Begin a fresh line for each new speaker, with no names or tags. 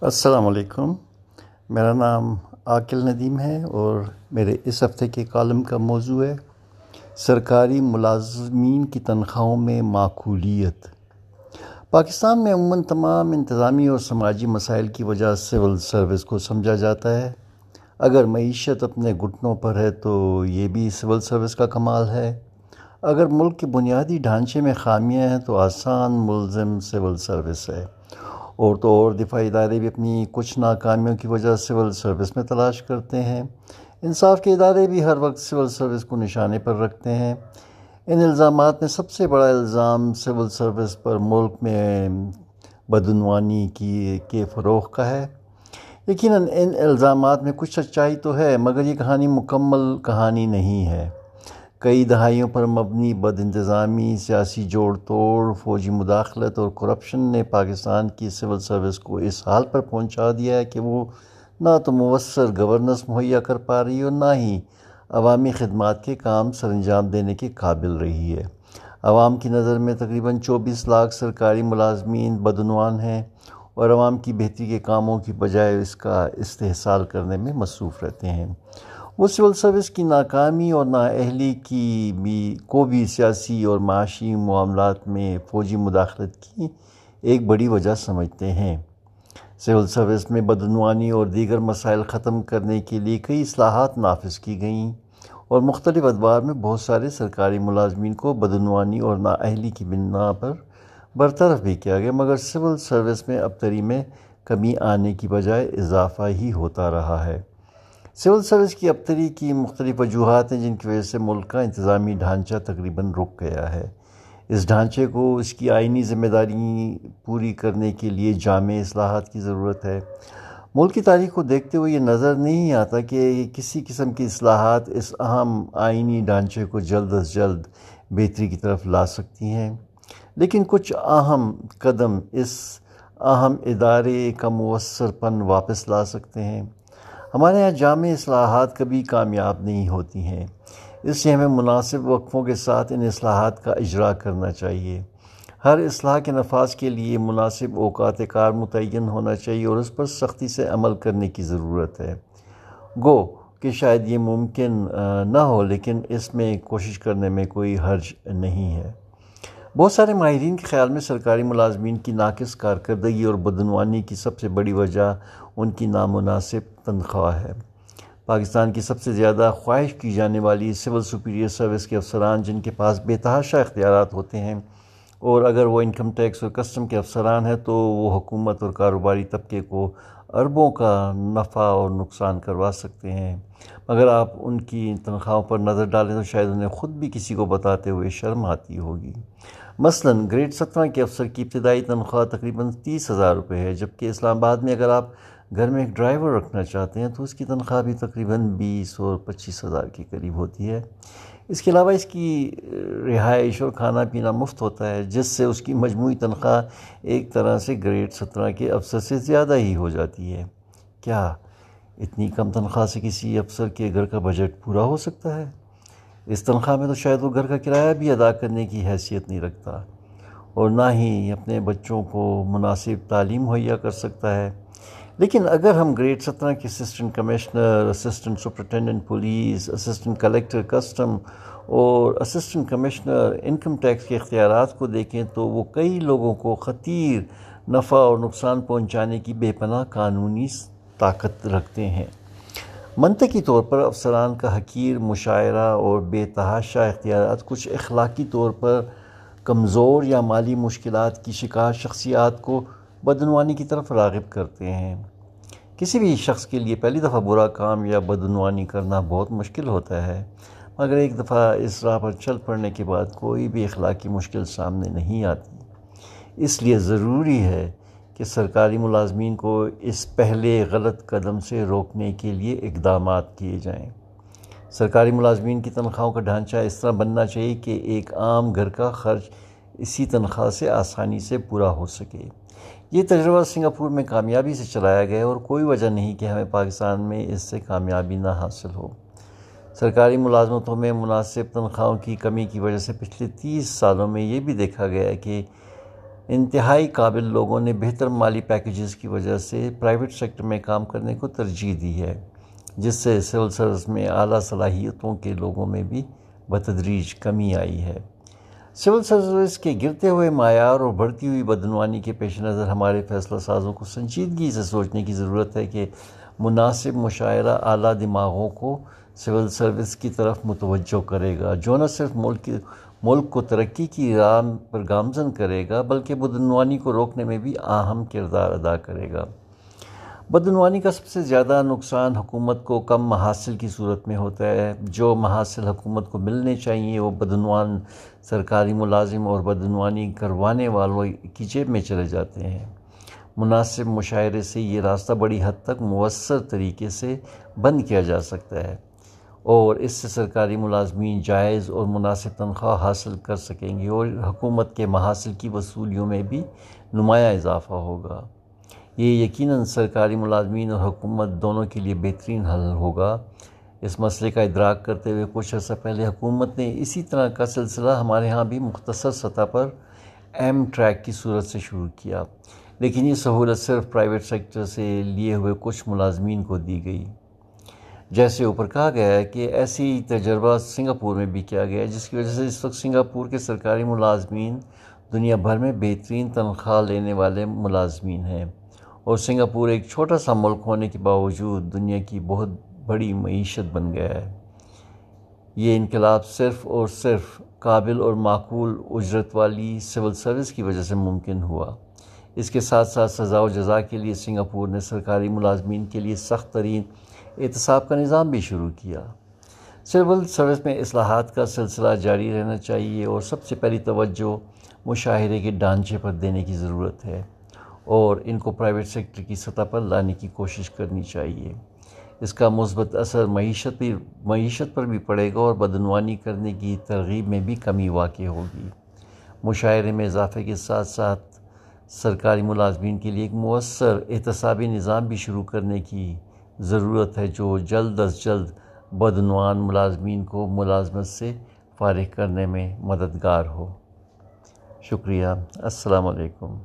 السلام علیکم۔ میرا نام عاقل ندیم ہے اور میرے اس ہفتے کے کالم کا موضوع ہے، سرکاری ملازمین کی تنخواہوں میں معقولیت۔ پاکستان میں عموماً تمام انتظامی اور سماجی مسائل کی وجہ سول سروس کو سمجھا جاتا ہے۔ اگر معیشت اپنے گھٹنوں پر ہے تو یہ بھی سول سروس کا کمال ہے۔ اگر ملک کے بنیادی ڈھانچے میں خامیاں ہیں تو آسان ملزم سول سروس ہے۔ اور تو اور دفاعی ادارے بھی اپنی کچھ ناکامیوں کی وجہ سول سروس میں تلاش کرتے ہیں۔ انصاف کے ادارے بھی ہر وقت سول سروس کو نشانے پر رکھتے ہیں۔ ان الزامات میں سب سے بڑا الزام سول سروس پر ملک میں بدعنوانی کی کے فروغ کا ہے۔ یقیناً ان الزامات میں کچھ سچائی تو ہے، مگر یہ کہانی مکمل کہانی نہیں ہے۔ کئی دہائیوں پر مبنی بد انتظامی سیاسی جوڑ توڑ، فوجی مداخلت اور کرپشن نے پاکستان کی سول سروس کو اس حال پر پہنچا دیا ہے کہ وہ نہ تو مؤثر گورننس مہیا کر پا رہی اور نہ ہی عوامی خدمات کے کام سر انجام دینے کے قابل رہی ہے۔ عوام کی نظر میں تقریباً چوبیس لاکھ سرکاری ملازمین بدعنوان ہیں اور عوام کی بہتری کے کاموں کی بجائے اس کا استحصال کرنے میں مصروف رہتے ہیں۔ وہ سول سروس کی ناکامی اور نااہلی کی بھی کو بھی سیاسی اور معاشی معاملات میں فوجی مداخلت کی ایک بڑی وجہ سمجھتے ہیں۔ سول سروس میں بدعنوانی اور دیگر مسائل ختم کرنے کے لیے کئی اصلاحات نافذ کی گئیں اور مختلف ادوار میں بہت سارے سرکاری ملازمین کو بدعنوانی اور نااہلی کی بنا پر برطرف بھی کیا گیا، مگر سول سروس میں ابتری میں کمی آنے کی بجائے اضافہ ہی ہوتا رہا ہے۔ سول سروس کی ابتری کی مختلف وجوہات ہیں جن کی وجہ سے ملک کا انتظامی ڈھانچہ تقریباً رک گیا ہے۔ اس ڈھانچے کو اس کی آئینی ذمہ داری پوری کرنے کے لیے جامع اصلاحات کی ضرورت ہے۔ ملک کی تاریخ کو دیکھتے ہوئے یہ نظر نہیں آتا کہ کسی قسم کی اصلاحات اس اہم آئینی ڈھانچے کو جلد از جلد بہتری کی طرف لا سکتی ہیں۔ لیکن کچھ اہم قدم اس اہم ادارے کا مؤثر پن واپس لا سکتے ہیں۔ ہمارے یہاں جامع اصلاحات کبھی کامیاب نہیں ہوتی ہیں۔ اس سے ہمیں مناسب وقفوں کے ساتھ ان اصلاحات کا اجرا کرنا چاہیے۔ ہر اصلاح کے نفاذ کے لیے مناسب اوقات کار متعین ہونا چاہیے اور اس پر سختی سے عمل کرنے کی ضرورت ہے۔ گو کہ شاید یہ ممکن نہ ہو، لیکن اس میں کوشش کرنے میں کوئی حرج نہیں ہے۔ بہت سارے ماہرین کے خیال میں سرکاری ملازمین کی ناقص کارکردگی اور بدعنوانی کی سب سے بڑی وجہ ان کی نامناسب تنخواہ ہے۔ پاکستان کی سب سے زیادہ خواہش کی جانے والی سول سپیریئر سروس کے افسران جن کے پاس بے تحاشا اختیارات ہوتے ہیں، اور اگر وہ انکم ٹیکس اور کسٹم کے افسران ہیں تو وہ حکومت اور کاروباری طبقے کو اربوں کا نفع اور نقصان کروا سکتے ہیں۔ مگر آپ ان کی تنخواہوں پر نظر ڈالیں تو شاید انہیں خود بھی کسی کو بتاتے ہوئے شرم آتی ہوگی۔ مثلا گریڈ سترہ کے افسر کی ابتدائی تنخواہ تقریباً تیس ہزار روپے ہے، جبکہ اسلام آباد میں اگر آپ گھر میں ایک ڈرائیور رکھنا چاہتے ہیں تو اس کی تنخواہ بھی تقریباً بیس اور پچیس ہزار کے قریب ہوتی ہے۔ اس کے علاوہ اس کی رہائش اور کھانا پینا مفت ہوتا ہے، جس سے اس کی مجموعی تنخواہ ایک طرح سے گریڈ سترہ کے افسر سے زیادہ ہی ہو جاتی ہے۔ کیا اتنی کم تنخواہ سے کسی افسر کے گھر کا بجٹ پورا ہو سکتا ہے؟ اس تنخواہ میں تو شاید وہ گھر کا کرایہ بھی ادا کرنے کی حیثیت نہیں رکھتا اور نہ ہی اپنے بچوں کو مناسب تعلیم مہیا کر سکتا ہے۔ لیکن اگر ہم گریڈ سترہ کے assistant commissioner, assistant superintendent, police, assistant collector, custom اور اسسٹنٹ کمشنر انکم ٹیکس کے اختیارات کو دیکھیں تو وہ کئی لوگوں کو خطیر نفع اور نقصان پہنچانے کی بے پناہ قانونی طاقت رکھتے ہیں۔ منطقی طور پر افسران کا حقیر، مشاعرہ اور بے تحاشا اختیارات کچھ اخلاقی طور پر کمزور یا مالی مشکلات کی شکار شخصیات کو بدعنوانی کی طرف راغب کرتے ہیں۔ کسی بھی شخص کے لیے پہلی دفعہ برا کام یا بدعنوانی کرنا بہت مشکل ہوتا ہے، مگر ایک دفعہ اس راہ پر چل پڑنے کے بعد کوئی بھی اخلاقی مشکل سامنے نہیں آتی۔ اس لیے ضروری ہے کہ سرکاری ملازمین کو اس پہلے غلط قدم سے روکنے کے لیے اقدامات کیے جائیں۔ سرکاری ملازمین کی تنخواہوں کا ڈھانچہ اس طرح بننا چاہیے کہ ایک عام گھر کا خرچ اسی تنخواہ سے آسانی سے پورا ہو سکے۔ یہ تجربہ سنگاپور میں کامیابی سے چلایا گیا اور کوئی وجہ نہیں کہ ہمیں پاکستان میں اس سے کامیابی نہ حاصل ہو۔ سرکاری ملازمتوں میں مناسب تنخواہوں کی کمی کی وجہ سے پچھلے تیس سالوں میں یہ بھی دیکھا گیا کہ انتہائی قابل لوگوں نے بہتر مالی پیکیجز کی وجہ سے پرائیویٹ سیکٹر میں کام کرنے کو ترجیح دی ہے، جس سے سول سروس میں اعلیٰ صلاحیتوں کے لوگوں میں بھی بتدریج کمی آئی ہے۔ سول سروس کے گرتے ہوئے معیار اور بڑھتی ہوئی بدعنوانی کے پیش نظر ہمارے فیصلہ سازوں کو سنجیدگی سے سوچنے کی ضرورت ہے کہ مناسب مشاعرہ اعلیٰ دماغوں کو سول سروس کی طرف متوجہ کرے گا۔ جو نہ صرف ملک ملک کو ترقی کی راہ پر گامزن کرے گا، بلکہ بدعنوانی کو روکنے میں بھی اہم کردار ادا کرے گا۔ بدعنوانی کا سب سے زیادہ نقصان حکومت کو کم محاصل کی صورت میں ہوتا ہے۔ جو محاصل حکومت کو ملنے چاہیے، وہ بدعنوان سرکاری ملازم اور بدعنوانی کروانے والوں کی جیب میں چلے جاتے ہیں۔ مناسب مشاعرے سے یہ راستہ بڑی حد تک مؤثر طریقے سے بند کیا جا سکتا ہے۔ اور اس سے سرکاری ملازمین جائز اور مناسب تنخواہ حاصل کر سکیں گے اور حکومت کے محاصل کی وصولیوں میں بھی نمایاں اضافہ ہوگا۔ یہ یقیناً سرکاری ملازمین اور حکومت دونوں کے لیے بہترین حل ہوگا۔ اس مسئلے کا ادراک کرتے ہوئے کچھ عرصہ پہلے حکومت نے اسی طرح کا سلسلہ ہمارے ہاں بھی مختصر سطح پر ایم ٹریک کی صورت سے شروع کیا، لیکن یہ سہولت صرف پرائیویٹ سیکٹر سے لیے ہوئے کچھ ملازمین کو دی گئی۔ جیسے اوپر کہا گیا ہے کہ ایسی تجربہ سنگاپور میں بھی کیا گیا ہے، جس کی وجہ سے اس وقت سنگاپور کے سرکاری ملازمین دنیا بھر میں بہترین تنخواہ لینے والے ملازمین ہیں۔ اور سنگاپور ایک چھوٹا سا ملک ہونے کے باوجود دنیا کی بہت بڑی معیشت بن گیا ہے۔ یہ انقلاب صرف اور صرف قابل اور معقول اجرت والی سول سروس کی وجہ سے ممکن ہوا۔ اس کے ساتھ ساتھ سزا و جزا کے لیے سنگاپور نے سرکاری ملازمین کے لیے سخت ترین احتساب کا نظام بھی شروع کیا۔ سول سروس میں اصلاحات کا سلسلہ جاری رہنا چاہیے اور سب سے پہلی توجہ مشاہرے کے ڈانچے پر دینے کی ضرورت ہے اور ان کو پرائیویٹ سیکٹر کی سطح پر لانے کی کوشش کرنی چاہیے۔ اس کا مثبت اثر معیشت بھی معیشت پر بھی پڑے گا اور بدعنوانی کرنے کی ترغیب میں بھی کمی واقع ہوگی۔ مشاعرے میں اضافے کے ساتھ ساتھ سرکاری ملازمین کے لیے ایک مؤثر احتسابی نظام بھی شروع کرنے کی ضرورت ہے جو جلد از جلد بدعنوان ملازمین کو ملازمت سے فارغ کرنے میں مددگار ہو۔ شکریہ۔ السلام علیکم۔